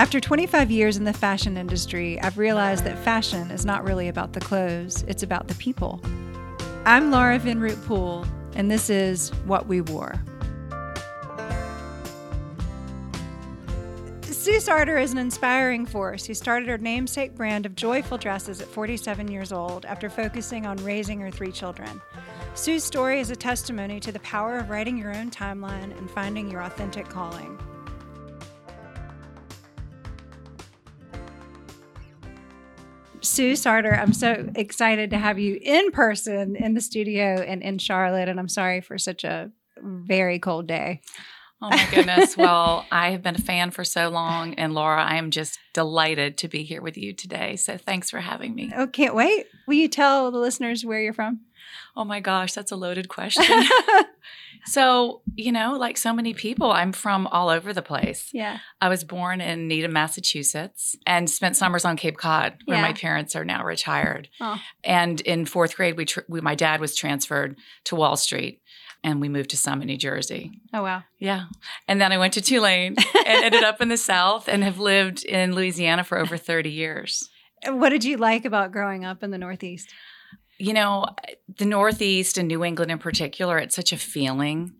After 25 years in the fashion industry, I've realized that fashion is not really about the clothes, it's about the people. I'm Laura Vinroot Poole, and this is What We Wore. Sue Sartor is an inspiring force who started her namesake brand of joyful dresses at 47 years old after focusing on raising her three children. Sue's story is a testimony to the power of writing your own timeline and finding your authentic calling. Sue Sartor, I'm so excited to have you in person in the studio and in Charlotte. And I'm sorry for such a very cold day. Oh my goodness. well, I have been a fan for so long. And Laura, I am just delighted to be here with you today. So thanks for having me. Oh, can't wait. Will you tell the listeners where you're from? Oh my gosh, that's a loaded question. so, you know, like so many people, I'm from all over the place. Yeah. I was born in Needham, Massachusetts, and spent summers on Cape Cod, where Yeah. my parents are now retired. Oh. And in fourth grade, we, tr- we my dad was transferred to Wall Street, and we moved to Summit, New Jersey. Oh, wow. Yeah. And then I went to Tulane and ended up in the South and have lived in Louisiana for over 30 years. What did you like about growing up in the Northeast? You know, the Northeast and New England in particular, it's such a feeling.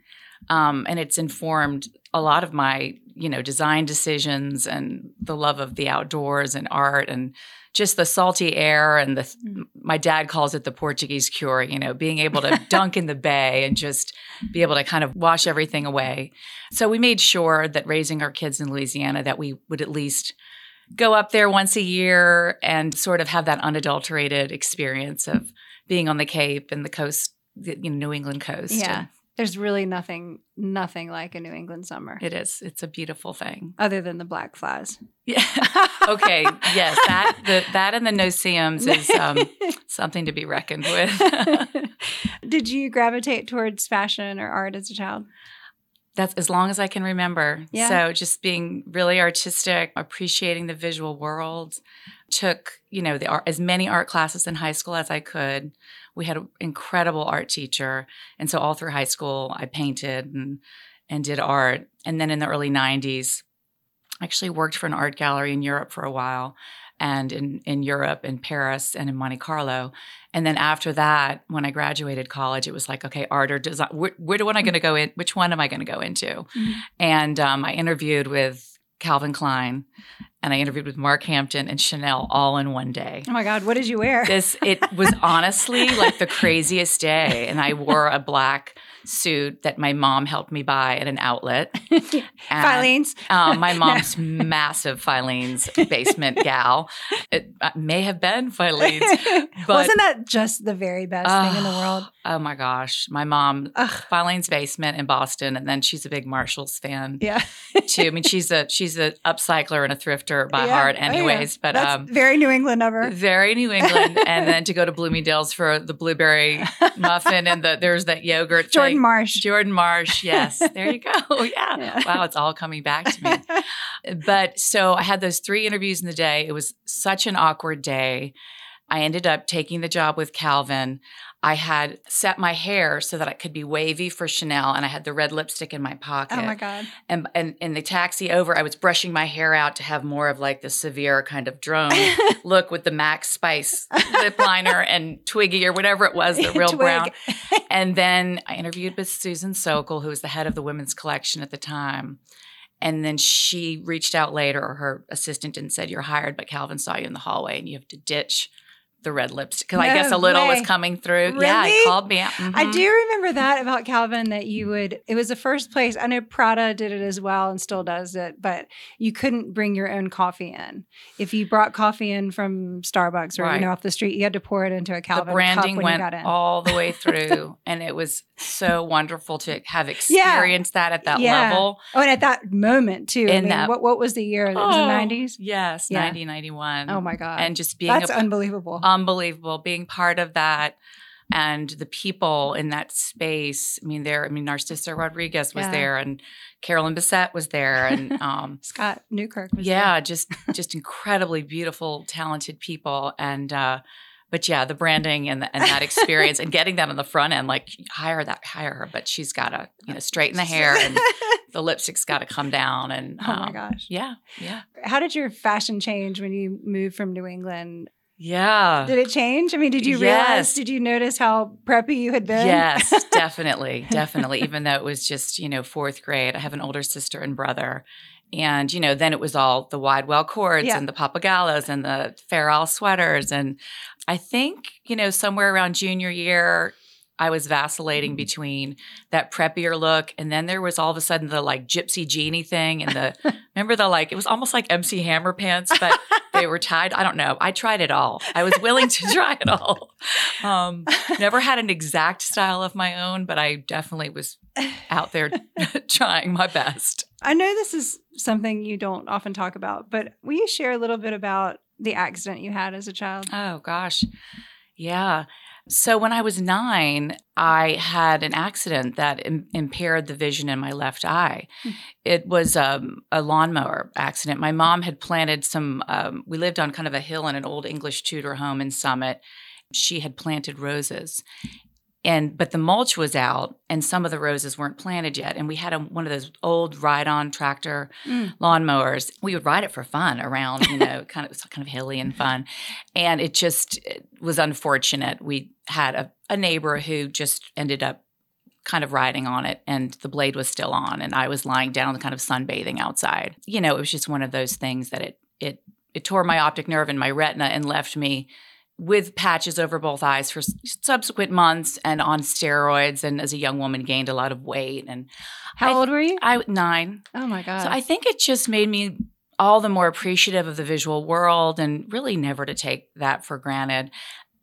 Um, and it's informed a lot of my, you know, design decisions and the love of the outdoors and art and just the salty air and the Mm. my dad calls it the Portuguese cure, you know, being able to dunk in the bay and just be able to kind of wash everything away. So we made sure that raising our kids in Louisiana that we would at least go up there once a year and sort of have that unadulterated experience of being on the Cape and the coast, the you know, New England coast. Yeah. And There's really nothing, nothing like a New England summer it is. It's a beautiful thing. other than the black flies. Yeah. okay. Yes. That the that and the no-see-ums is um, something to be reckoned with. Did you gravitate towards fashion or art as a child? That's as long as I can remember. Yeah. So just being really artistic, appreciating the visual world. Took, you know, the art, as many art classes in high school as I could. We had an incredible art teacher. And so all through high school, I painted and and did art. And then in the early 90s, I actually worked for an art gallery in Europe for a while and in, in Europe, in Paris, and in Monte Carlo. And then after that, when I graduated college, it was like, okay, art or design, where, where do I going to go in? Which one am I going to go into? Mhm. And um, I interviewed with Calvin Klein and I interviewed with Mark Hampton and Chanel all in one day. Oh my God, what did you wear? This it was honestly like the craziest day, and I wore a black suit that my mom helped me buy at an outlet. And, Filene's. um, my mom's massive Filene's basement gal. It uh, may have been Filene's, but Wasn't that just the very best thing in the world? Oh my gosh, my mom Ugh. Filene's basement in Boston, and then she's a big Marshalls fan Yeah. too. I mean, she's a she's an upcycler and a thrifter by Yeah. heart, Oh, yeah. anyways. But That's um, very New England of her. very New England, and then to go to Bloomingdale's for the blueberry muffin, and the there's that yogurt. Jordan thing. Marsh. Jordan Marsh, yes, there you go. Yeah. Yeah. wow, it's all coming back to me. But so I had those three interviews in the day. It was such an awkward day. I ended up taking the job with Calvin. I had set my hair so that it could be wavy for Chanel, and I had the red lipstick in my pocket oh my God. and and in the taxi over, I was brushing my hair out to have more of like the severe kind of drone look with the MAC Spice lip liner and Twiggy or whatever it was, the real Twig. brown. And then I interviewed with Susan Sokol, who was the head of the women's collection at the time. And then she reached out later, or her assistant and said, You're hired, but Calvin saw you in the hallway and you have to ditch the red lipstick. Because I guess a little way. was coming through. Yeah, Really? he called me out. I mm-hmm. do remember that about Calvin that you would, it was the first place, I know Prada did it as well and still does it, but you couldn't bring your own coffee in. If you brought coffee in from Starbucks or, Right. you know, off the street, you had to pour it into a Calvin the branding went you got in. all the way through and it was so wonderful to have experienced that at that Yeah. level oh, and at that moment too. I In mean, that- what, what was the year? It was the 90s? yes Yeah. 90 91 Oh my God. and just being That's a, unbelievable. unbelievable being part of that and the people in that space i mean there i mean narciso rodriguez was Yeah. there and carolyn Bessette was there and um Scott Newkirk was there. yeah just just incredibly beautiful talented people and uh but yeah, the branding and, the, and that experience and getting that on the front end, like hire that, hire her, but she's got to, you know, straighten the hair and the lipstick's got to come down. And oh my um, gosh. Yeah. Yeah. How did your fashion change when you moved from New England? Yeah. Did it change? I mean, did you yes. realize, did you notice how preppy you had been? Yes, definitely. definitely. Even though it was just, you know, fourth grade, I have an older sister and brother. And, you know, then it was all the wide wale cords yeah. and the Pappagallos and the Fair Isle sweaters. And I think, you know, somewhere around junior year, I was vacillating mm-hmm. between that preppier look and then there was all of a sudden the like gypsy genie thing and the remember the like it was almost like MC Hammer pants, but they were tied. I don't know. I tried it all. I was willing to try it all. Um, never had an exact style of my own, but I definitely was out there trying my best. I know this is something you don't often talk about, but will you share a little bit about the accident you had as a child? Oh, gosh. Yeah. So when I was nine, I had an accident that Im- impaired the vision in my left eye. Hmm. It was um, a lawnmower accident. My mom had planted some, um, we lived on kind of a hill in an old English Tudor home in Summit. She had planted roses and but the mulch was out and some of the roses weren't planted yet. And we had a, one of those old ride-on tractor mm. lawnmowers. We would ride it for fun around you know kind of kind of hilly and fun. And it just it was unfortunate. We had a, a neighbor who just ended up kind of riding on it and the blade was still on and i was lying down kind of sunbathing outside. You know it was just one of those things that it it it tore my optic nerve and my retina and left me with patches over both eyes for subsequent months and on steroids and as a young woman gained a lot of weight and how I, old were you? I nine. Oh my god so i think it just made me all the more appreciative of the visual world and really never to take that for granted.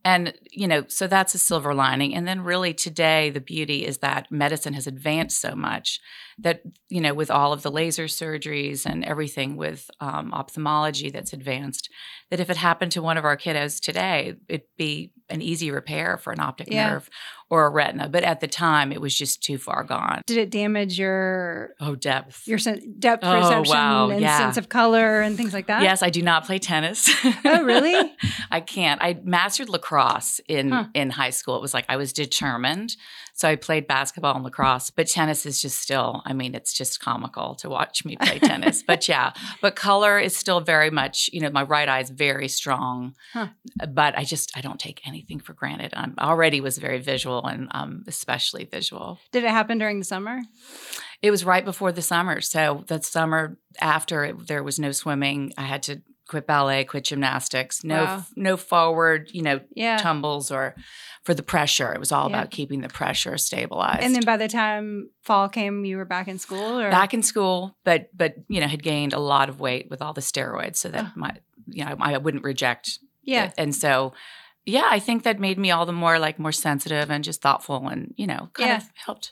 And, you know, so that's a silver lining. And then really today, the beauty is that medicine has advanced so much that, you know, with all of the laser surgeries and everything with um, ophthalmology that's advanced, that if it happened to one of our kiddos today, it'd be an easy repair for an optic yeah. nerve or a retina. But at the time, it was just too far gone. Did it damage your oh depth, your sen- depth oh, perception wow. and yeah. sense of color and things like that? Yes, I do not play tennis. oh, really? I can't. I mastered lacrosse in huh. in high school. It was like I was determined so I played basketball and lacrosse, but tennis is just still, I mean, it's just comical to watch me play tennis. But yeah, but color is still very much, you know, my right eye is very strong, huh. but I just, I don't take anything for granted. I already was very visual and um, especially visual. Did it happen during the summer? It was right before the summer. So the summer after it, there was no swimming, I had to quit ballet, quit gymnastics, no wow. no forward, you know, yeah. tumbles or for the pressure. It was all yeah. about keeping the pressure stabilized. And then by the time fall came, you were back in school or back in school, but but you know, had gained a lot of weight with all the steroids so that oh. my you know, I wouldn't reject Yeah. It. And so yeah, I think that made me all the more like more sensitive and just thoughtful and, you know, kind yeah. of helped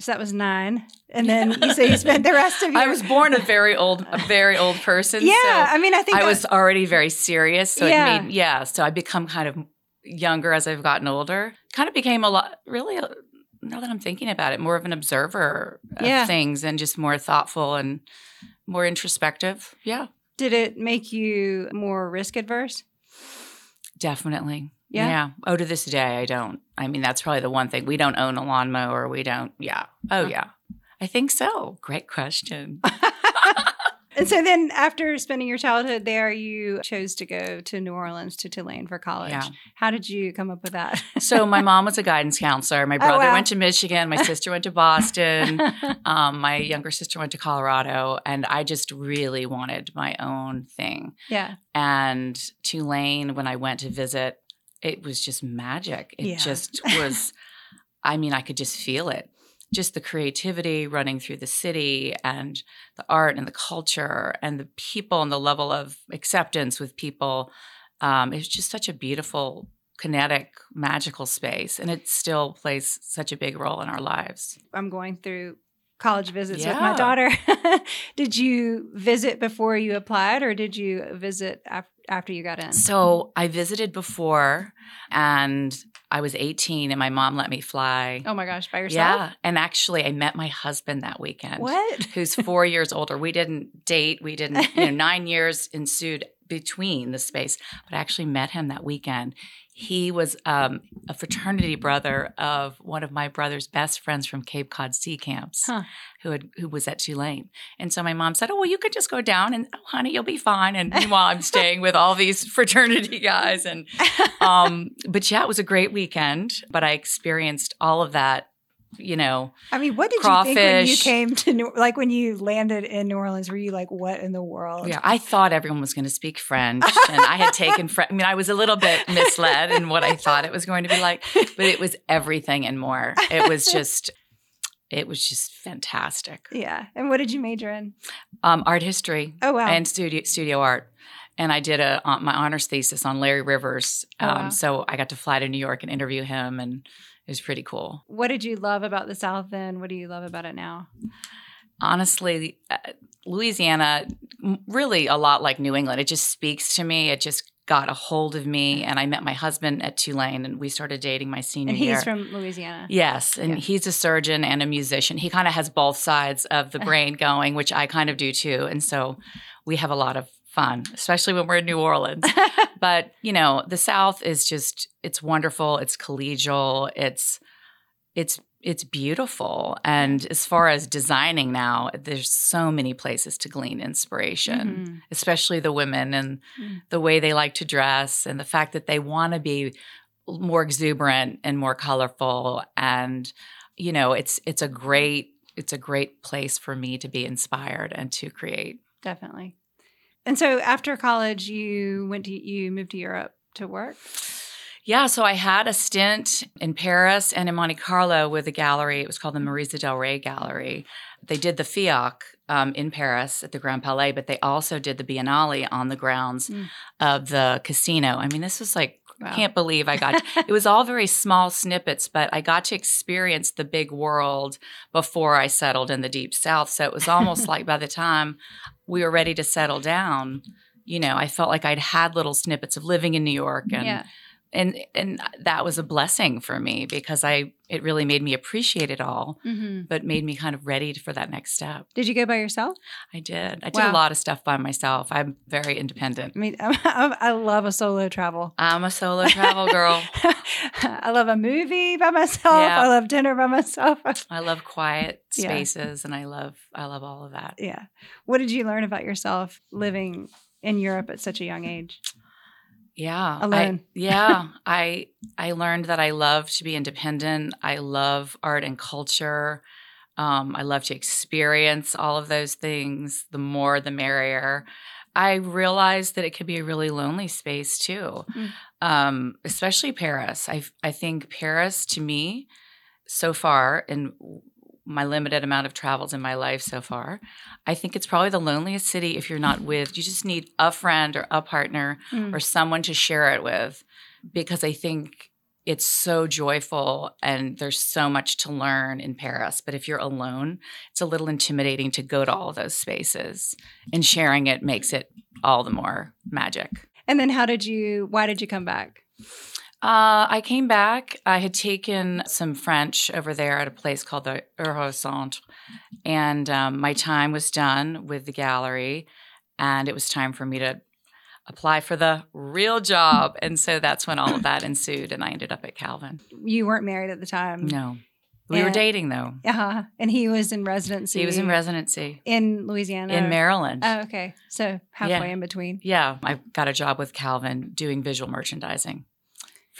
so that was nine. And then you say you spent the rest of your. I was born a very old, a very old person. Yeah, so I mean, I think I was already very serious. So yeah. it made, yeah. So I become kind of younger as I've gotten older. Kind of became a lot, really. Uh, now that I'm thinking about it, more of an observer of yeah. things and just more thoughtful and more introspective. Yeah. Did it make you more risk adverse? Definitely. Yeah. Yeah. Oh, to this day, I don't. I mean, that's probably the one thing. We don't own a lawnmower. We don't. Yeah. Oh, yeah. I think so. Great question. and so then after spending your childhood there, you chose to go to New Orleans to Tulane for college. Yeah. How did you come up with that? so my mom was a guidance counselor. My oh, brother oh, wow. went to Michigan. My sister went to Boston. um, my younger sister went to Colorado. And I just really wanted my own thing. Yeah. And Tulane, when I went to visit, it was just magic. It yeah. just was, I mean, I could just feel it. Just the creativity running through the city and the art and the culture and the people and the level of acceptance with people. Um, it was just such a beautiful, kinetic, magical space. And it still plays such a big role in our lives. I'm going through college visits yeah. with my daughter. did you visit before you applied or did you visit after? after you got in? So I visited before and I was 18 and my mom let me fly. Oh my gosh, by yourself? Yeah. And actually, I met my husband that weekend. What? Who's four years older. We didn't date. We didn't, you know, nine years ensued between the space. But I actually met him that weekend. He was um, a fraternity brother of one of my brother's best friends from Cape Cod Sea Camps, Huh. who had who was at Tulane. And so my mom said, "Oh, well, you could just go down, and oh, honey, you'll be fine." And meanwhile, I'm staying with all these fraternity guys, and um, but yeah, it was a great weekend. But I experienced all of that, you know. I mean, what did you think when you came to New, like when you landed in New Orleans? Were you like, what in the world? Yeah, I thought everyone was going to speak French, and I had taken French. I mean, I was a little bit misled in what I thought it was going to be like, but it was everything and more. It was just, it was just fantastic. Yeah. And what did you major in? Um, art history Oh wow. and studio studio art, and I did a uh, my honors thesis on Larry Rivers. Oh, Um, wow. So I got to fly to New York and interview him, and it was pretty cool. what did you love about the South then? What do you love about it now? honestly, uh, Louisiana, really a lot like New England. It just speaks to me. It just got a hold of me. And I met my husband at Tulane and we started dating my senior year. And he's year. from Louisiana. Yes, and Yeah. he's a surgeon and a musician. He kind of has both sides of the brain going, which I kind of do too. And so we have a lot of fun, especially when we're in New Orleans. but, you know, the South is just it's wonderful, it's collegial, it's it's it's beautiful. And as far as designing now, there's so many places to glean inspiration Mhm. especially the women and Mm. the way they like to dress and the fact that they want to be more exuberant and more colorful and you know it's it's a great it's a great place for me to be inspired and to create Definitely. And so after college, you went to you moved to Europe to work. yeah so i had a stint in paris and in monte carlo with a gallery it was called the marisa del re gallery they did the fiac um, in paris at the grand palais but they also did the biennale on the grounds Mm. of the casino i mean this was like Wow. can't believe I got it was all very small snippets, but I got to experience the big world before I settled in the deep south. So it was almost like by the time we were ready to settle down, you know, I felt like I'd had little snippets of living in New York and yeah. And and that was a blessing for me because I it really made me appreciate it all, hmm but made me kind of ready for that next step. Did you go by yourself? I did. I did a lot of stuff by myself. I'm very independent. I mean, I, I love a solo travel. I'm a solo travel girl. I love a movie by myself. Yeah. I love dinner by myself. I love quiet Yeah. spaces and I love I love all of that. yeah. What did you learn about yourself living in Europe at such a young age? Yeah. I- Alone. yeah. I I learned that I love to be independent. I love art and culture. Um, I love to experience all of those things. The more the merrier. I realized that it could be a really lonely space too. Mm. Um, especially Paris. I I think Paris to me so far in my limited amount of travels in my life so far, I think it's probably the loneliest city if you're not with. You just need a friend or a partner Mm. or someone to share it with because I think it's so joyful and there's so much to learn in Paris. But if you're alone, it's a little intimidating to go to all those spaces and sharing it makes it all the more magic. And then how did you, why did you come back? Uh, I came back. I had taken some French over there at a place called the Eurocentre, and um, my time was done with the gallery, and it was time for me to apply for the real job. And so that's when all of that ensued, and I ended up at Calvin. You weren't married at the time. No, we were dating though. Uh-huh. And he was in residency. He was in residency in Louisiana. in Maryland. Oh, okay. So halfway Yeah. in between. yeah, I got a job with Calvin doing visual merchandising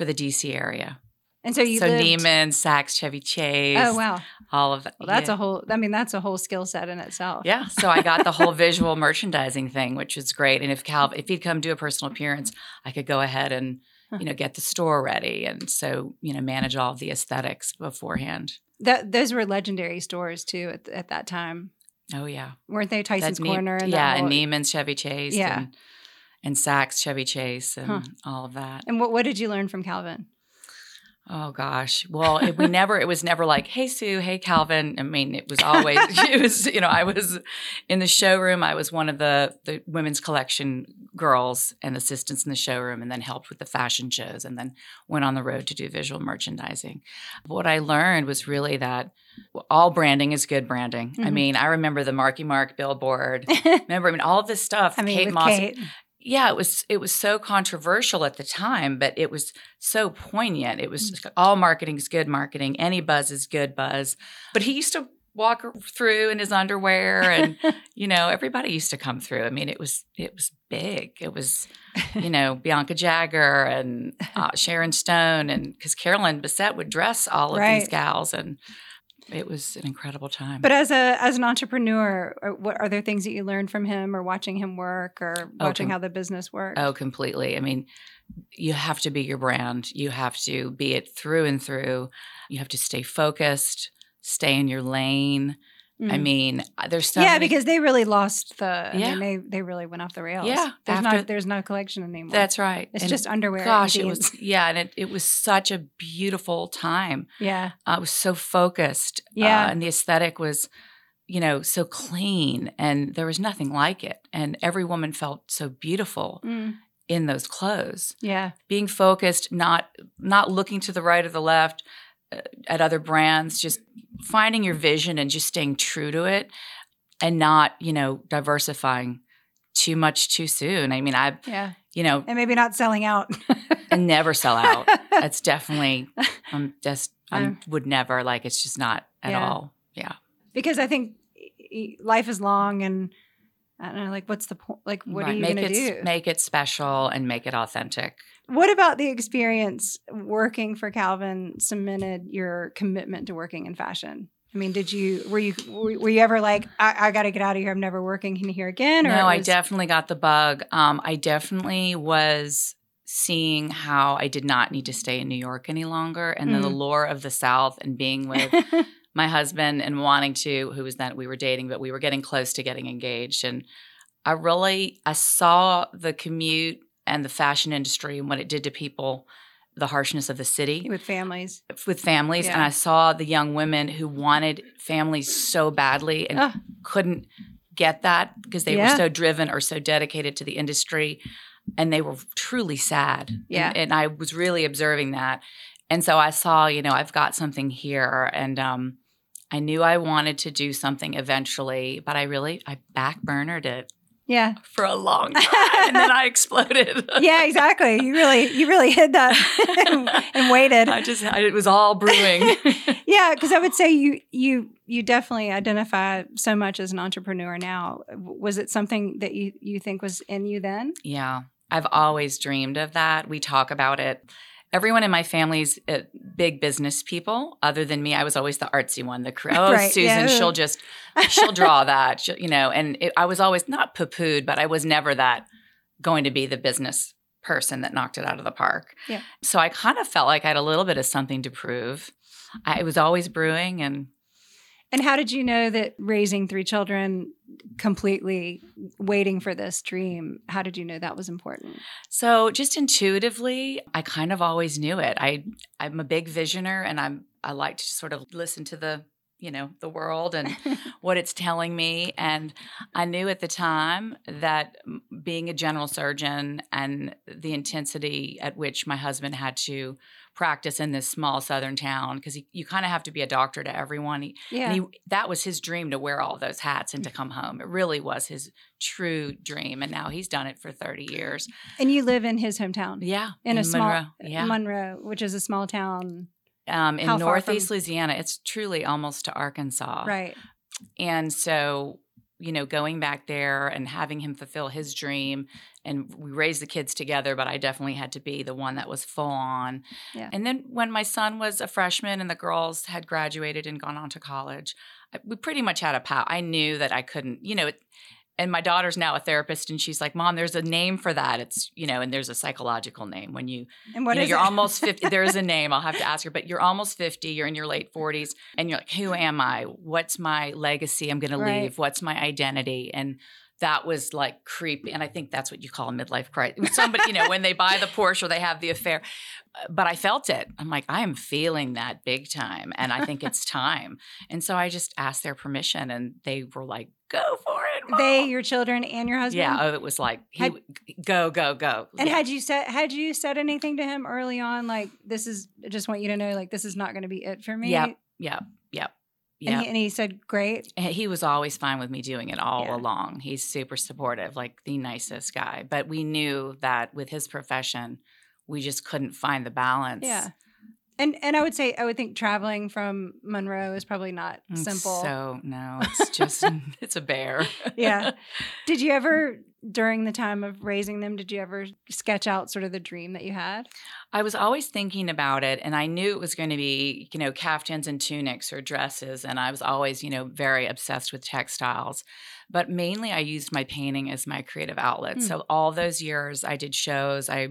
for the DC area. And so you so lived. Neiman, Saks, Chevy Chase, Oh wow. all of that. Well, that's yeah. a whole. I mean, that's a whole skill set in itself. Yeah, so I got the whole visual merchandising thing, which was great. And if Cal, if he'd come do a personal appearance, I could go ahead and you know get the store ready, and so you know manage all of the aesthetics beforehand. That those were legendary stores too at, at that time, Oh yeah, weren't they? Tyson's That Ne- Corner and yeah, that and Neiman's Chevy Chase, Yeah. and, and Saks Chevy Chase, and Huh. all of that. And what what did you learn from Calvin? Oh gosh. Well, it, we never. It was never like, "Hey Sue, hey Calvin." I mean, it was always. it was. You know, I was in the showroom. I was one of the the women's collection girls and assistants in the showroom, and then helped with the fashion shows, and then went on the road to do visual merchandising. What I learned was really that all branding is good branding. I Mhm. mean, I remember the Marky Mark billboard. Remember, I mean, all of this stuff. I mean, Kate with Moss Kate. Yeah, it was it was so controversial at the time, but it was so poignant. It was mm. all marketing is good marketing. Any buzz is good buzz. But he used to walk through in his underwear and you know everybody used to come through i mean it was it was big it was you know bianca jagger and uh, sharon stone and because carolyn bessette would dress all of right. these gals and it was an incredible time. But as a as an entrepreneur, uh, what are there things that you learned from him, or watching him work, or oh, watching com- how the business works? Oh, completely. I mean, you have to be your brand. You have to be it through and through. You have to stay focused, stay in your lane. Mm. I mean, uh, there's so yeah, many... because they really lost the. Yeah, I mean, they they really went off the rails. Yeah, there's after... not there's no collection anymore. That's right. It's and just underwear. Gosh, it was yeah, and it, it was such a beautiful time. Yeah, uh, I was so focused. Uh, yeah, uh, and the aesthetic was, you know, so clean, and there was nothing like it, and every woman felt so beautiful. Mm. In those clothes, yeah, being focused, not not looking to the right or the left, at other brands, just finding your vision and just staying true to it and not, you know, diversifying too much too soon. I mean, I, yeah, you know, and maybe not selling out and never sell out. That's definitely, I'm just, I would never like, it's just not at yeah. all. Yeah. Because I think life is long and, I don't know, like, what's the point? Like, what right. are you going to do? Make it special and make it authentic. What about the experience working for Calvin cemented your commitment to working in fashion? I mean, did you were you were you ever like I, I got to get out of here? I'm never working in here again. Or no, was- I definitely got the bug. Um, I definitely was seeing how I did not need to stay in New York any longer, and mm. then the lure of the South and being with my husband and wanting to, who was then we were dating, but we were getting close to getting engaged, and I really I saw the commute and the fashion industry and what it did to people the harshness of the city. With families. With families. Yeah. and i saw the young women who wanted families so badly and couldn't get that because they yeah. were so driven or so dedicated to the industry and they were truly sad. Yeah. and, and, i was really observing that. And so i saw you know i've got something here and um, i knew i wanted to do something eventually but i really i backburnered it yeah. For a long time. and then I exploded. yeah, exactly. You really you really hid that and, and, waited. I just I, it was all brewing. yeah, because I would say you you you definitely identify so much as an entrepreneur now. Was it something that you you think was in you then? Yeah. I've always dreamed of that. We talk about it everyone in my family's uh, big business people other than me i was always the artsy one the oh right, susan yeah. she'll just she'll draw that she'll, you know and it, i was always not poo-pooed but i was never that going to be the business person that knocked it out of the park yeah. so i kind of felt like i had a little bit of something to prove i was always brewing and and how did you know that raising three children completely waiting for this dream, how did you know that was important? So, just intuitively, I kind of always knew it. I I'm a big visioner and I'm I like to sort of listen to the you know the world and what it's telling me and i knew at the time that being a general surgeon and the intensity at which my husband had to practice in this small southern town because you kind of have to be a doctor to everyone. He, yeah. He, that was his dream to wear all those hats and to come home. It really was his true dream. And now he's done it for 30 years. And you live in his hometown? Yeah. In, in a small, Monroe. Yeah. Monroe, which is a small town. Um, in Northeast from- Louisiana. It's truly almost to Arkansas. Right. And so you know, going back there and having him fulfill his dream. And we raised the kids together, but I definitely had to be the one that was full on. Yeah. And then when my son was a freshman and the girls had graduated and gone on to college, we pretty much had a pow. I knew that I couldn't, you know, it, and my daughter's now a therapist and she's like mom there's a name for that. It's you know and there's a psychological name. When you and what you know, you're it? almost 50 there's a name i'll have to ask her but you're almost 50 you're in your late 40s and you're like who am i? What's my legacy i'm going right. to leave? What's my identity? And that was like creepy and i think that's what you call a midlife crisis somebody you know when they buy the porsche or they have the affair but i felt it. I'm like i am feeling that big time and i think it's time. And so i just asked their permission and they were like go for it. Mom. They, your children, and your husband. Yeah, oh, it was like he had, go, go, go. And yeah. had you said had you said anything to him early on, like this is? I just want you to know, like this is not going to be it for me. Yep, yep, yep. Yeah. And, he, and he said, great. he was always fine with me doing it all Yeah. along. He's super supportive, like the nicest guy. But we knew that with his profession, we just couldn't find the balance. Yeah. And and I would say I would think traveling from Monroe is probably not It's simple. So no, it's just it's a bear. Yeah. Did you ever during the time of raising them did you ever sketch out sort of the dream that you had? I was always thinking about it and I knew it was going to be, you know, caftans and tunics or dresses. And I was always, you know, very obsessed with textiles. But mainly I used my painting as my creative outlet. Hmm. So all those years I did shows, I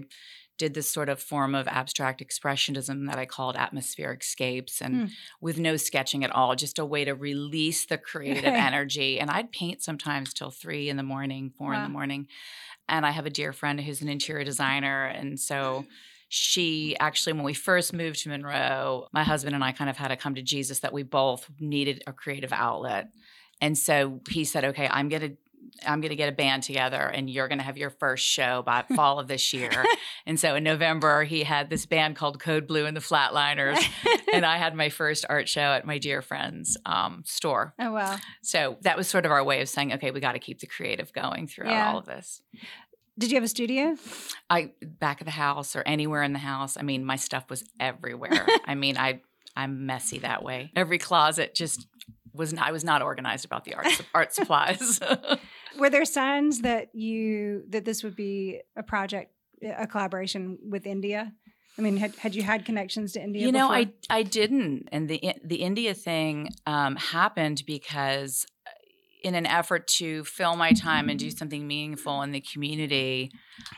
did this sort of form of abstract expressionism that I called atmospheric scapes and Hmm. with no sketching at all, just a way to release the creative energy. And I'd paint sometimes till three in the morning, four in the morning. And I have a dear friend who's an interior designer. And so she actually, when we first moved to Monroe, my husband and I kind of had to come to Jesus that we both needed a creative outlet. And so he said, okay, I'm going to. I'm going to get a band together and you're going to have your first show by fall of this year. and so in November, he had this band called Code Blue and the Flatliners. and I had my first art show at my dear friend's um, store. oh wow. So that was sort of our way of saying, okay, we got to keep the creative going throughout Yeah. all of this. Did you have a studio? I back of the house or anywhere in the house. I mean, my stuff was everywhere. I mean, I I'm messy that way. Every closet just was not, I was not organized about the art art supplies. Were there signs that you that this would be a project, a collaboration with India? I mean, had, had you had connections to India? you know, before? I I didn't, and the the India thing um, happened because uh, in an effort to fill my time and do something meaningful in the community,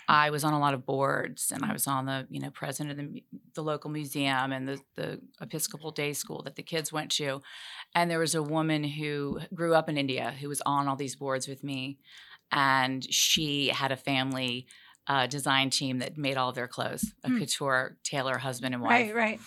I was on a lot of boards, and I was on the you know president of the, the local museum and the the Episcopal day school that the kids went to, and there was a woman who grew up in India who was on all these boards with me, and she had a family. Uh, design team that made all of their clothes, a Hmm. couture tailor husband and wife right, right.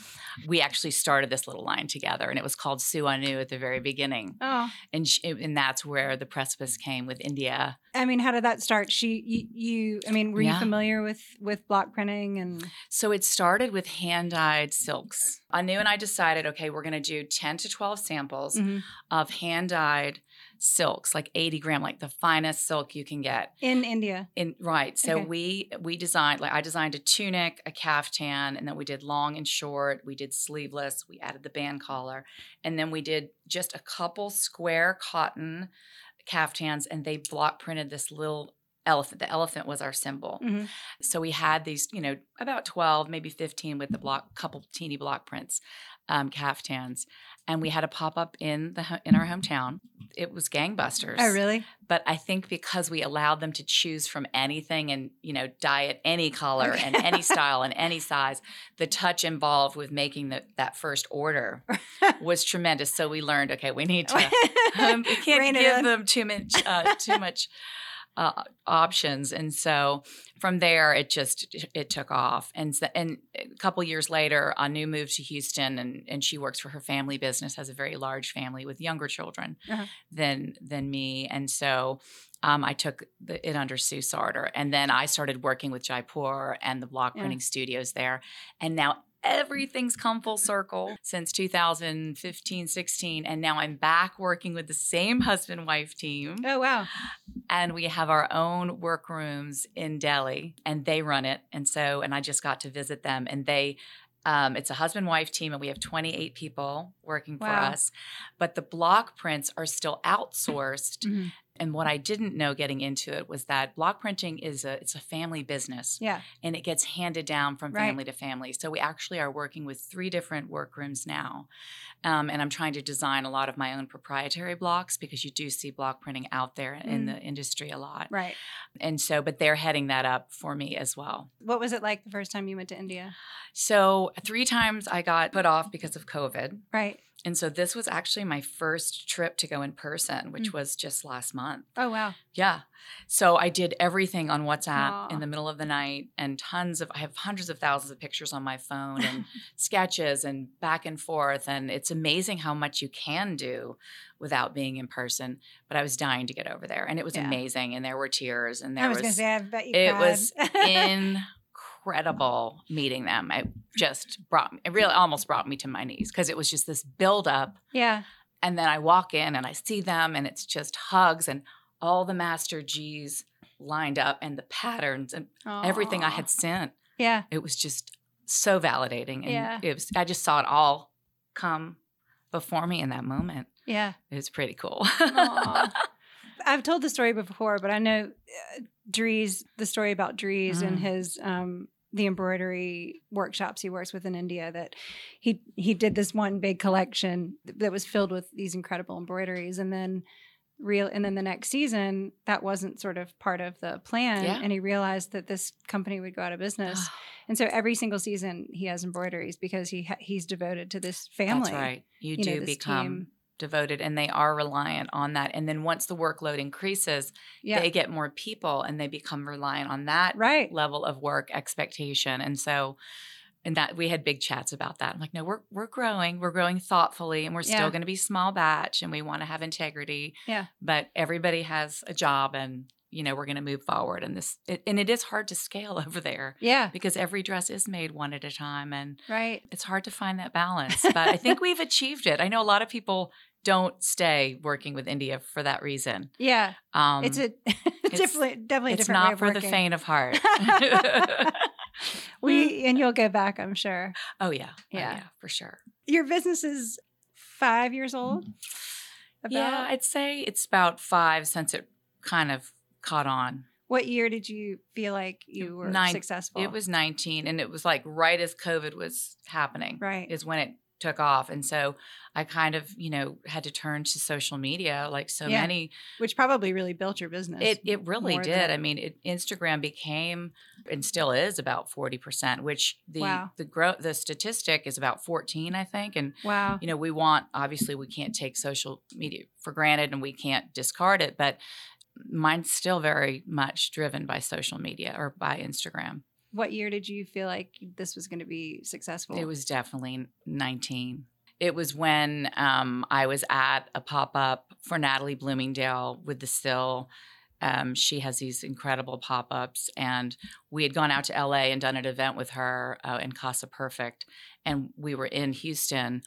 we actually started this little line together and it was called Sue Anu at the very beginning. Oh, And sh and that's where the precipice came with India. I mean, how did that start? She, you, you I mean, were you familiar with with block printing and? So it started with hand-dyed silks. Anu and I decided, okay, we're going to do 10 to 12 samples Mhm. of hand-dyed silks, like 80 gram, like the finest silk you can get. in India. In right. So Okay. we we designed like I designed a tunic, a caftan, and then we did long and short. We did sleeveless. We added the band collar, and then we did just a couple square cotton caftans, and they block printed this little elephant. The elephant was our symbol. Mhm. So we had these, you know, about twelve, maybe fifteen with the block, couple teeny block prints, um, caftans, and we had a pop up in the in our hometown. It was gangbusters Oh, really? but I think because we allowed them to choose from anything and you know dye it any color Okay. and any style and any size, the touch involved with making the, that first order was tremendous. So we learned, okay, we need to um, we can't Rein it give them too much uh, too much uh, options, and so from there it just it took off. And so, and a couple years later, Anu moved to Houston, and and she works for her family business, has a very large family with younger children Uh-huh. than than me, and so. Um, I took the, it under Sue Sartor, and then I started working with Jaipur and the block Yeah. printing studios there. And now everything's come full circle since 2015, 16. And now I'm back working with the same husband wife team. Oh, wow. And we have our own workrooms in Delhi and they run it. And so, and I just got to visit them and they, um, it's a husband wife team and we have 28 people working for us. But the block prints are still outsourced. Mhm. And what I didn't know getting into it was that block printing is a it's a family business Yeah. and it gets handed down from Right. family to family. So we actually are working with three different workrooms now, um, and I'm trying to design a lot of my own proprietary blocks because you do see block printing out there in Mm. the industry a lot. Right. And so, but they're heading that up for me as well. What was it like the first time you went to India? So three times I got put off because of COVID. Right. And so this was actually my first trip to go in person, which Mm. was just last month. Oh, wow. Yeah. So I did everything on WhatsApp Aw. in the middle of the night and tons of, I have hundreds of thousands of pictures on my phone and sketches and back and forth. And it's amazing how much you can do without being in person. But I was dying to get over there and it was Yeah. amazing. And there were tears and there I was, was, going to say, I bet you it cried. was incredible meeting them. It just brought me, it really almost brought me to my knees because it was just this buildup yeah. And then I walk in and I see them, and it's just hugs and all the Master G's lined up and the patterns and everything I had sent. Yeah. It was just so validating. And Yeah. it was, I just saw it all come before me in that moment. Yeah. It was pretty cool. I've told the story before, but I know uh, Dries, the story about Dries and Mm. his um the embroidery workshops he works with in India that he he did this one big collection that was filled with these incredible embroideries and then real and then the next season that wasn't sort of part of the plan Yeah. and he realized that this company would go out of business ah. and so every single season he has embroideries because he ha- he's devoted to this family That's right. You, you do this become team. Devoted and they are reliant on that. And then once the workload increases, yeah they get more people and they become reliant on that right level of work expectation. And so and that we had big chats about that. I'm like, no, we're we're growing, we're growing thoughtfully, and we're Yeah. still going to be small batch, and we want to have integrity. Yeah. But everybody has a job, and you know we're going to move forward. And this, it, and it is hard to scale over there yeah because every dress is made one at a time, and right it's hard to find that balance. But I think we've achieved it. I know a lot of people don't stay working with India for that reason. yeah Um, it's a definitely definitely it's different way not for the faint of heart. we and you'll go back i'm sure oh yeah, Oh, Yeah. yeah, for sure. your business is five years old about Yeah, I'd say it's about five since it kind of caught on. what year did you feel like you were Nine- successful It was 19, and it was like right as COVID was happening, right is when it took off. And so I kind of, you know, had to turn to social media like so Yeah. many which probably really built your business It it really did. than- I mean, it, Instagram became and still is about forty percent, which the Wow. the growth the statistic is about fourteen, I think. And wow you know, we want obviously we can't take social media for granted and we can't discard it, but mine's still very much driven by social media or by Instagram. what year did you feel like this was going to be successful It was definitely 19. It was when um, I was at a pop up for Natalie Bloomingdale with the Still. Um, she has these incredible pop ups, and we had gone out to LA and done an event with her uh, in Casa Perfect. And we were in Houston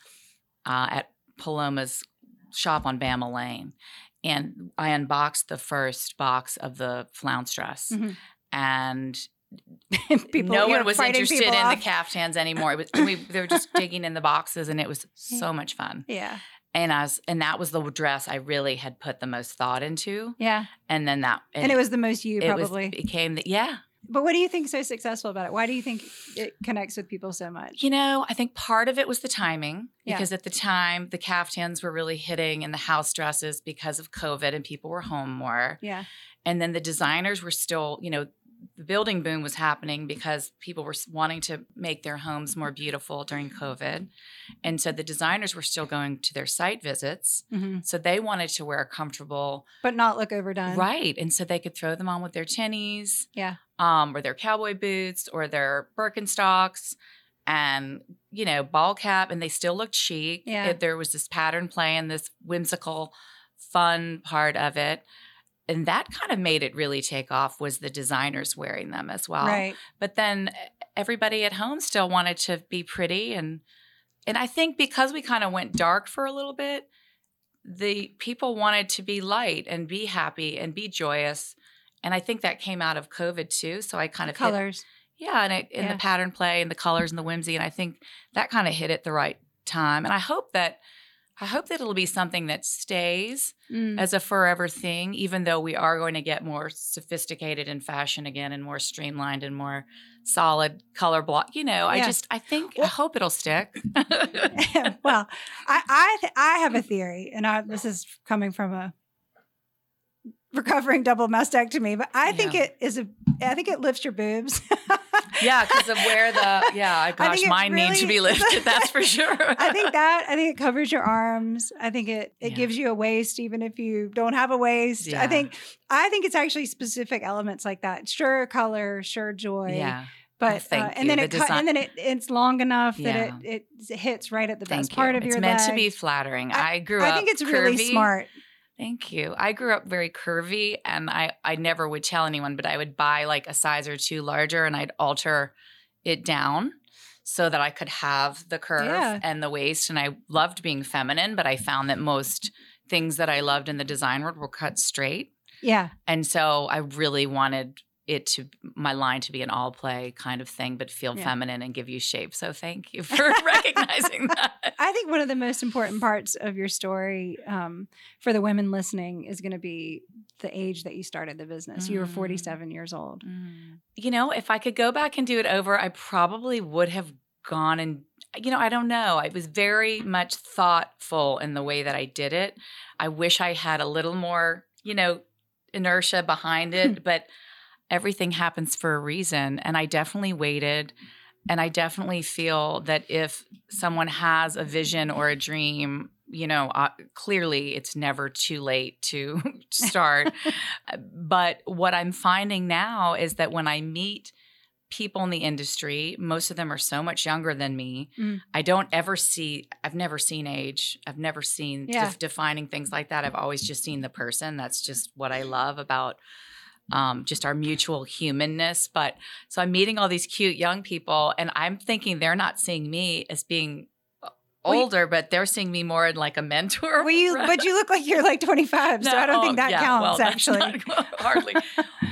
uh, at Paloma's shop on Bammel Lane. And I unboxed the first box of the flounce dress. Mhm. And people no one was interested in people the caftans anymore. It was we, they were just digging in the boxes, and it was so much fun. yeah And I was, and that was the dress I really had put the most thought into. yeah And then that, and, it was the most you it was probably became the yeah. But what do you think is so successful about it why do you think it connects with people so much You know, I think part of it was the timing Yeah. because at the time the caftans were really hitting and the house dresses because of COVID and people were home more. yeah And then the designers were still, you know, the building boom was happening because people were wanting to make their homes more beautiful during COVID. And so the designers were still going to their site visits. hmm So they wanted to wear comfortable, but not look overdone right? And so they could throw them on with their tinnies, yeah um, or their cowboy boots, or their Birkenstocks, and you know, ball cap, and they still looked chic. Yeah. It- there was this pattern play and this whimsical, fun part of it. And that kind of made it really take off was the designers wearing them as well. right But then eh, everybody at home still wanted to be pretty and and I think because we kind of went dark for a little bit, the people wanted to be light and be happy and be joyous. And I think that came out of COVID too. So I kind of hit- colors yeah, and it, in Yeah. the pattern play and the colors and the whimsy, and I think that kind of hit at the right time. And I hope that I hope that it'll be something that stays Mm. as a forever thing, even though we are going to get more sophisticated in fashion again and more streamlined and more solid color block. You know, I just I think I hope it'll stick. well, I I, th- I have a theory, and I, this is coming from a recovering double mastectomy, but I think it is a. I think it lifts your boobs. yeah, because of where the yeah, I gosh, it mine needs to be lifted. That's for sure. I think that. I think it covers your arms. I think it it Yeah. gives you a waist, even if you don't have a waist. I think I think it's actually specific elements like that. Sure, color, sure, joy. yeah. But Well, uh, and you. then The it cut, design- and then it it's long enough Yeah. that it, it hits right at the Thank best part of it's your meant to be flattering. I, grew up. I think it's really smart. Thank you. I grew up very curvy and I, I never would tell anyone, but I would buy like a size or two larger and I'd alter it down so that I could have the curve Yeah. and the waist. And I loved being feminine, but I found that most things that I loved in the design world were cut straight. Yeah. And so I really wanted it to my line to be an all play kind of thing, but feel Yeah. feminine and give you shape. So thank you for recognizing that. I think one of the most important parts of your story um, for the women listening is going to be the age that you started the business. You were Mm. 47 years old. You know, if I could go back and do it over, I probably would have gone and, you know, I don't know. I was very much thoughtful in the way that I did it. I wish I had a little more, you know, inertia behind it, but everything happens for a reason. And I definitely waited. And I definitely feel that if someone has a vision or a dream, you know, uh, clearly it's never too late to start. but what I'm finding now is that when I meet people in the industry, most of them are so much younger than me. Mm. I don't ever see, I've never seen age. I've never seen Yeah. def- defining things like that. I've always just seen the person. That's just what I love about um, just our mutual humanness. But so I'm meeting all these cute young people, and I'm thinking they're not seeing me as being uh, older, but they're seeing me more in like a mentor. Well, you, but you look like you're like 25, so I don't oh, think that yeah, counts, well, actually. not- hardly.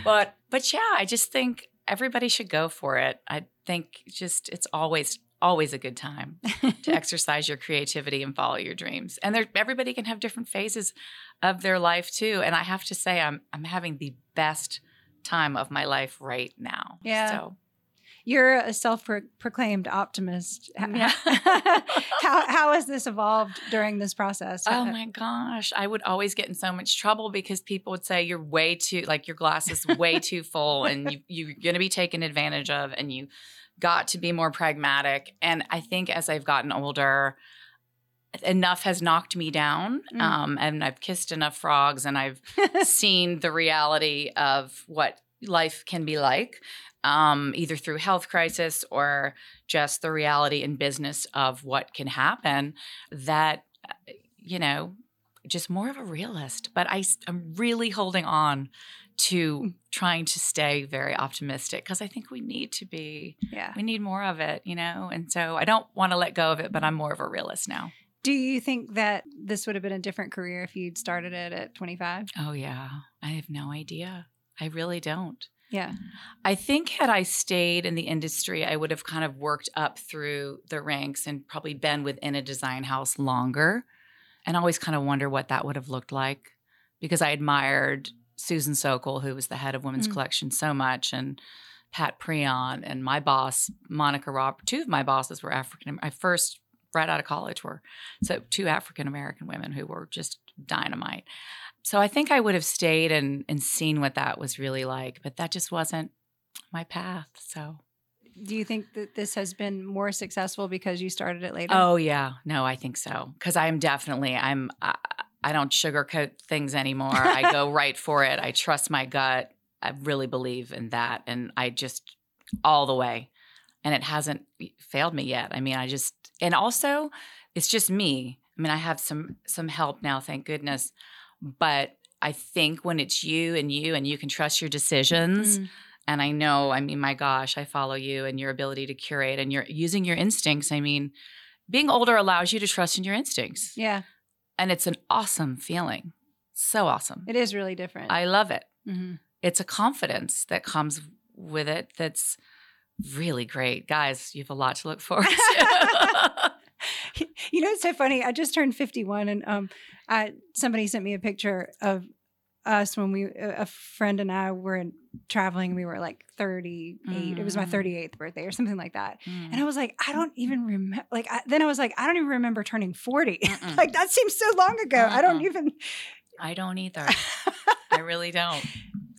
but but yeah, I just think everybody should go for it. I think just it's always always a good time to exercise your creativity and follow your dreams. And there everybody can have different phases of their life too. And I have to say I'm I'm having the best time of my life right now. Yeah. So You're a self-proclaimed optimist. Yeah. how how has this evolved during this process? Oh my gosh. I would always get in so much trouble because people would say you're way too like your glass is way too full and you you're gonna be taken advantage of and you got to be more pragmatic. And I think as I've gotten older, enough has knocked me down. Mm. Um, and I've kissed enough frogs and I've seen the reality of what life can be like, um, either through health crisis or just the reality in business of what can happen. That uh, you know, just more of a realist. But I, am really holding on to mm. trying to stay very optimistic because I think we need to be. yeah. We need more of it, you know. And so I don't want to let go of it, but I'm more of a realist now. Do you think that this would have been a different career if you'd started it at 25? Oh yeah, I have no idea. I really don't. Yeah. I think had I stayed in the industry, I would have kind of worked up through the ranks and probably been within a design house longer. And I always kind of wonder what that would have looked like because I admired Susan Sokol, who was the head of Women's Mm. Collection, so much, and Pat Preon, and my boss, Monica Rob. Two of my bosses were African. I first, right out of college, were so two African American women who were just dynamite. So I think I would have stayed and and seen what that was really like, but that just wasn't my path. So Do you think that this has been more successful because you started it later? oh yeah, no, I think so because I'm definitely I'm I, I don't sugarcoat things anymore. I go right for it. I trust my gut. I really believe in that, and I just all the way. And it hasn't failed me yet. I mean, I just and also it's just me. I mean, I have some some help now, thank goodness. But I think when it's you and you and you can trust your decisions. Mm. And I know, I mean, my gosh, I follow you and your ability to curate and you're using your instincts. I mean, being older allows you to trust in your instincts. Yeah. And it's an awesome feeling. So awesome. It is really different. I love it. Mhm. It's a confidence that comes with it that's really great. Guys, you have a lot to look forward to. you know, it's so funny. I just turned 51 and um, I, somebody sent me a picture of us when we, a friend and I were in, traveling. We were like 38. It was my Mm. 38th birthday or something like that. Mm. And I was like, I don't even remember. Like, I, then I was like, I don't even remember turning 40. Like, that seems so long ago. I don't even. I don't either. I really don't.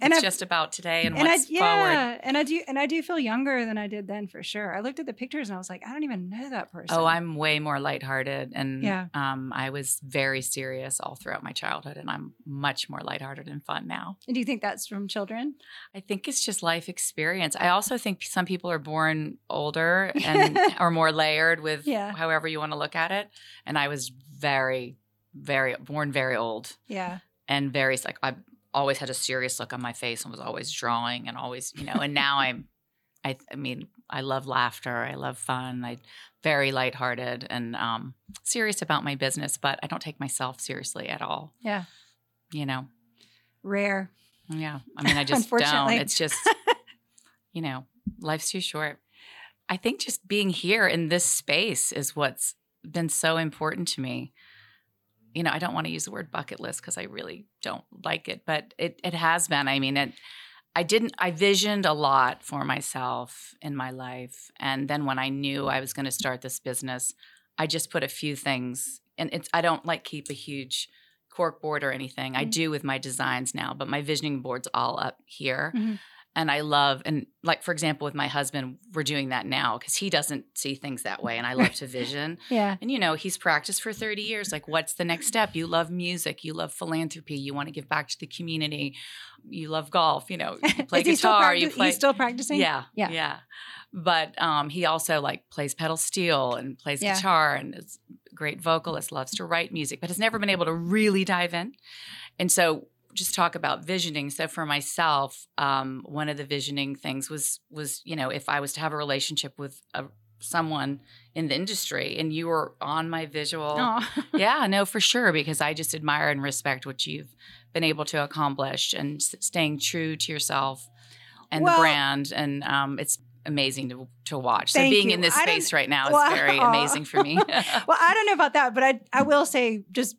And it's I- just about today and, and I, yeah, forward. and I do, and I do feel younger than I did then for sure. I looked at the pictures and I was like, I don't even know that person. Oh, I'm way more lighthearted. And Yeah. um, I was very serious all throughout my childhood. And I'm much more lighthearted and fun now. And do you think that's from children? I think it's just life experience. I also think some people are born older and are more layered with Yeah. however you want to look at it. And I was very, very born very old Yeah. and very like I always had a serious look on my face and was always drawing and always, you know, and now I'm I, I mean, I love laughter. I love fun. I very lighthearted and um, serious about my business, but I don't take myself seriously at all. Yeah. You know. Rare. Yeah. I mean, I just don't. It's just, you know, life's too short. I think just being here in this space is what's been so important to me. You know, I don't want to use the word bucket list because I really don't like it, but it it has been. I mean, it I didn't I visioned a lot for myself in my life. And then when I knew I was going to start this business, I just put a few things and it's I don't like keep a huge cork board or anything. I Mhm. do with my designs now, but my visioning board's all up here. Mhm. And I love and like for example with my husband, we're doing that now cuz he doesn't see things that way and I love to vision. Yeah. And you know, he's practiced for 30 years. Like, what's the next step? You love music, you love philanthropy, you want to give back to the community, you love golf, you know, you play Is he still guitar, practi- you play He's still practicing. yeah, Yeah. yeah, But um, he also like plays pedal steel and plays Yeah. guitar and is a great vocalist, loves to write music, but has never been able to really dive in. And so just talk about visioning. So for myself, um, one of the visioning things was was, you know, if I was to have a relationship with a, someone in the industry and you were on my visual yeah, no, for sure, because I just admire and respect what you've been able to accomplish and s- staying true to yourself and Well- the brand. And um, it's amazing to, to watch. So being you. in this I space right now is very aw. amazing for me. well, I don't know about that, but I I will say just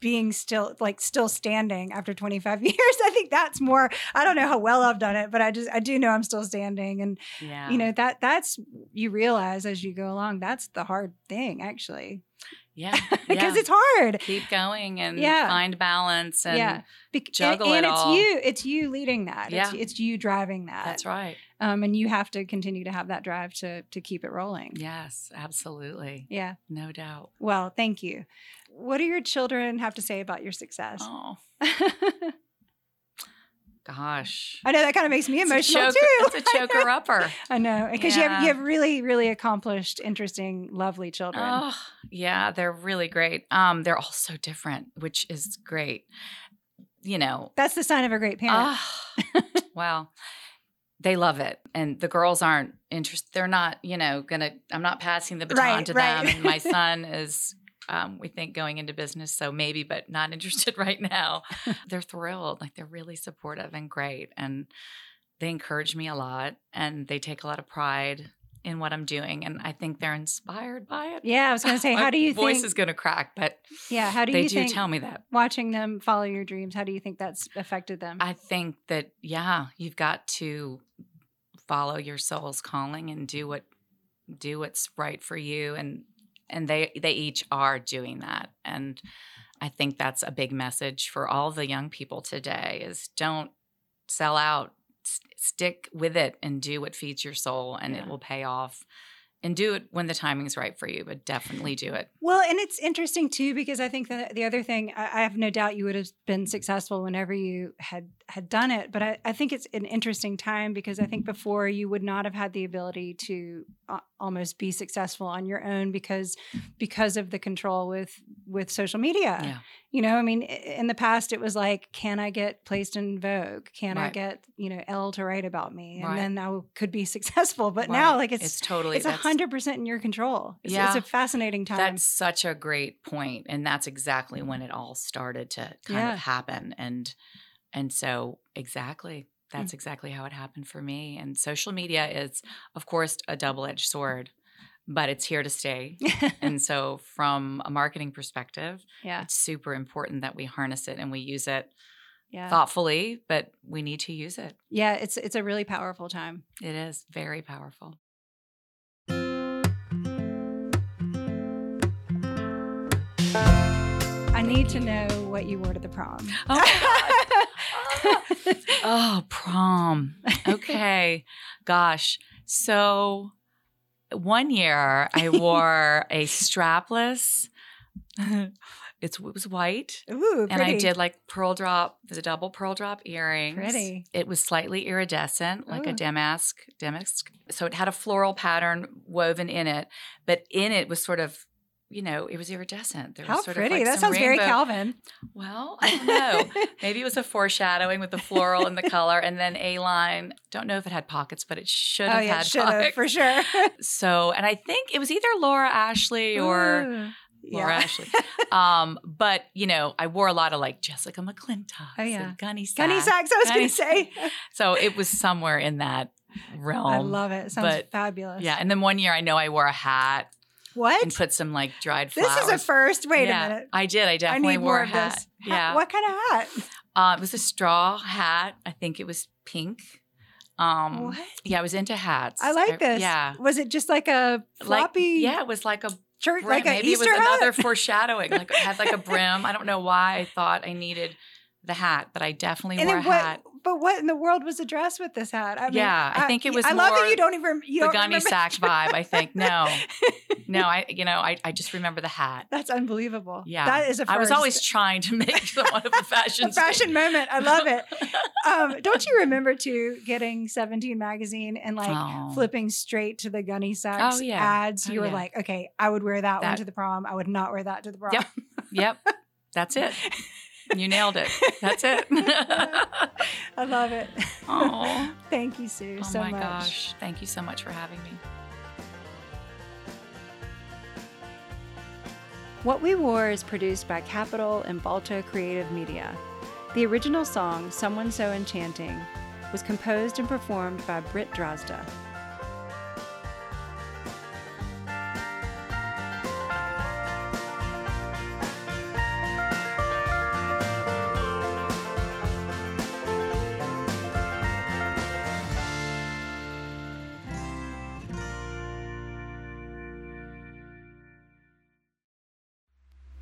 being still like still standing after 25 years i think that's more i don't know how well i've done it but i just i do know i'm still standing and yeah. you know that that's you realize as you go along that's the hard thing actually yeah. because yeah. it's hard Keep going and Yeah. find balance. And yeah Bec- juggle and, and it it's all. you it's you leading that it's, Yeah. it's you driving that that's right. Um and you have to continue to have that drive to to keep it rolling Yes, absolutely. yeah No doubt. well thank you what do your children have to say about your success Oh, gosh. I know that kind of makes me It's emotional choke- too. It's a choker upper. I know because you have you have really really accomplished, interesting, lovely children. Oh, yeah, they're really great. Um, they're all so different, which is great. You know, That's the sign of a great parent. ah, well, they love it, and the girls aren't interested. They're not, you know, gonna. I'm not passing the baton Right, to right. them. And my son is. Um, we think going into business, so maybe, but not interested right now. they're thrilled, like they're really supportive and great, and they encourage me a lot, and they take a lot of pride in what I'm doing, and I think they're inspired by it. yeah, I was going to say, how do you voice think? is going to crack, but yeah, how do they you do think tell me that. watching them follow your dreams? How do you think that's affected them? I think that yeah, you've got to follow your soul's calling and do what do what's right for you and and they they each are doing that and I think that's a big message for all the young people today is don't sell out S- stick with it and do what feeds your soul and Yeah. it will pay off and do it when the timing's right for you but definitely do it Well, and it's interesting too because I think that the other thing I, I have no doubt you would have been successful whenever you had had done it, but I, I think it's an interesting time because I think before you would not have had the ability to uh, almost be successful on your own because because of the control with with social media. yeah You know, I mean, in the past it was like, can I get placed in Vogue? Can I get you know Elle to write about me, and Right. then I could be successful. But now, like it's it's totally it's hundred percent in your control. It's, Yeah. it's a fascinating time. That's such a great point, and that's exactly when it all started to kind Yeah. of happen. And and so exactly, Hmm. that's exactly how it happened for me. And social media is, of course, a double edged sword, but it's here to stay. and so, from a marketing perspective, yeah, it's super important that we harness it and we use it yeah, thoughtfully, but we need to use it. yeah. It's it's a really powerful time. It is very powerful. I need to know what you wore to the prom. Oh, Oh, prom. Okay. Gosh. So one year I wore a strapless, it's, it was white. Ooh, And I did like pearl drop, the double pearl drop earrings. Pretty. It was slightly iridescent, like Ooh. a damask, damask. So it had a floral pattern woven in it, but in it was sort of you know, it was iridescent. There How was sort pretty. of like that sounds very Calvin. Well, I don't know. Maybe it was a foreshadowing with the floral and the color, and then A line. Don't know if it had pockets, but it should Oh have yeah, had should have pockets. for sure. So, and I think it was either Laura Ashley or Ooh, Laura Ashley. Um, but you know, I wore a lot of like Jessica McClintock. Oh, yeah. Gunne Sax. Gunne Sax. I was going to say. So it was somewhere in that realm. I love it. Sounds but- fabulous. Yeah, and then one year I know I wore a hat What? and put some like dried flowers. This is a first. Wait Yeah, a minute. I did. I I definitely need wore more a of hat. this. Ha- Yeah. What kind of hat? Uh, it was a straw hat. I think it was pink. Um, What? Yeah, I was into hats. I like this. Yeah. Was it just like a floppy Like, yeah, it was like a church, brim. like Maybe Easter it was hat? another foreshadowing. Like it had like a brim. I don't know why I thought I needed the hat, but I definitely and wore a what? hat. But what in the world was the dress with this hat? I mean, Yeah, I think it was I love that you don't even you the don't gunny sack vibe. I think no, no. I you know I, I just remember the hat. That's unbelievable. Yeah, that is a first. I was always trying to make somewhat of a fashion a fashion moment. I love it. Um, don't you remember too getting Seventeen magazine and like Oh. flipping straight to the Gunne Sax Oh, yeah. ads? Oh, You were yeah. like, okay, I would wear that, one to the prom. I would not wear that to the prom. Yep. Yep, that's it. You nailed it. That's it. I love it. oh, Thank you, Sue, oh so my much. gosh! Thank you so much for having me. What We Wore is produced by Capital and Balto Creative Media. The original song, Someone So Enchanting, was composed and performed by Britt Drozda.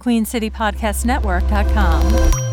QueenCityPodcastNetwork.com.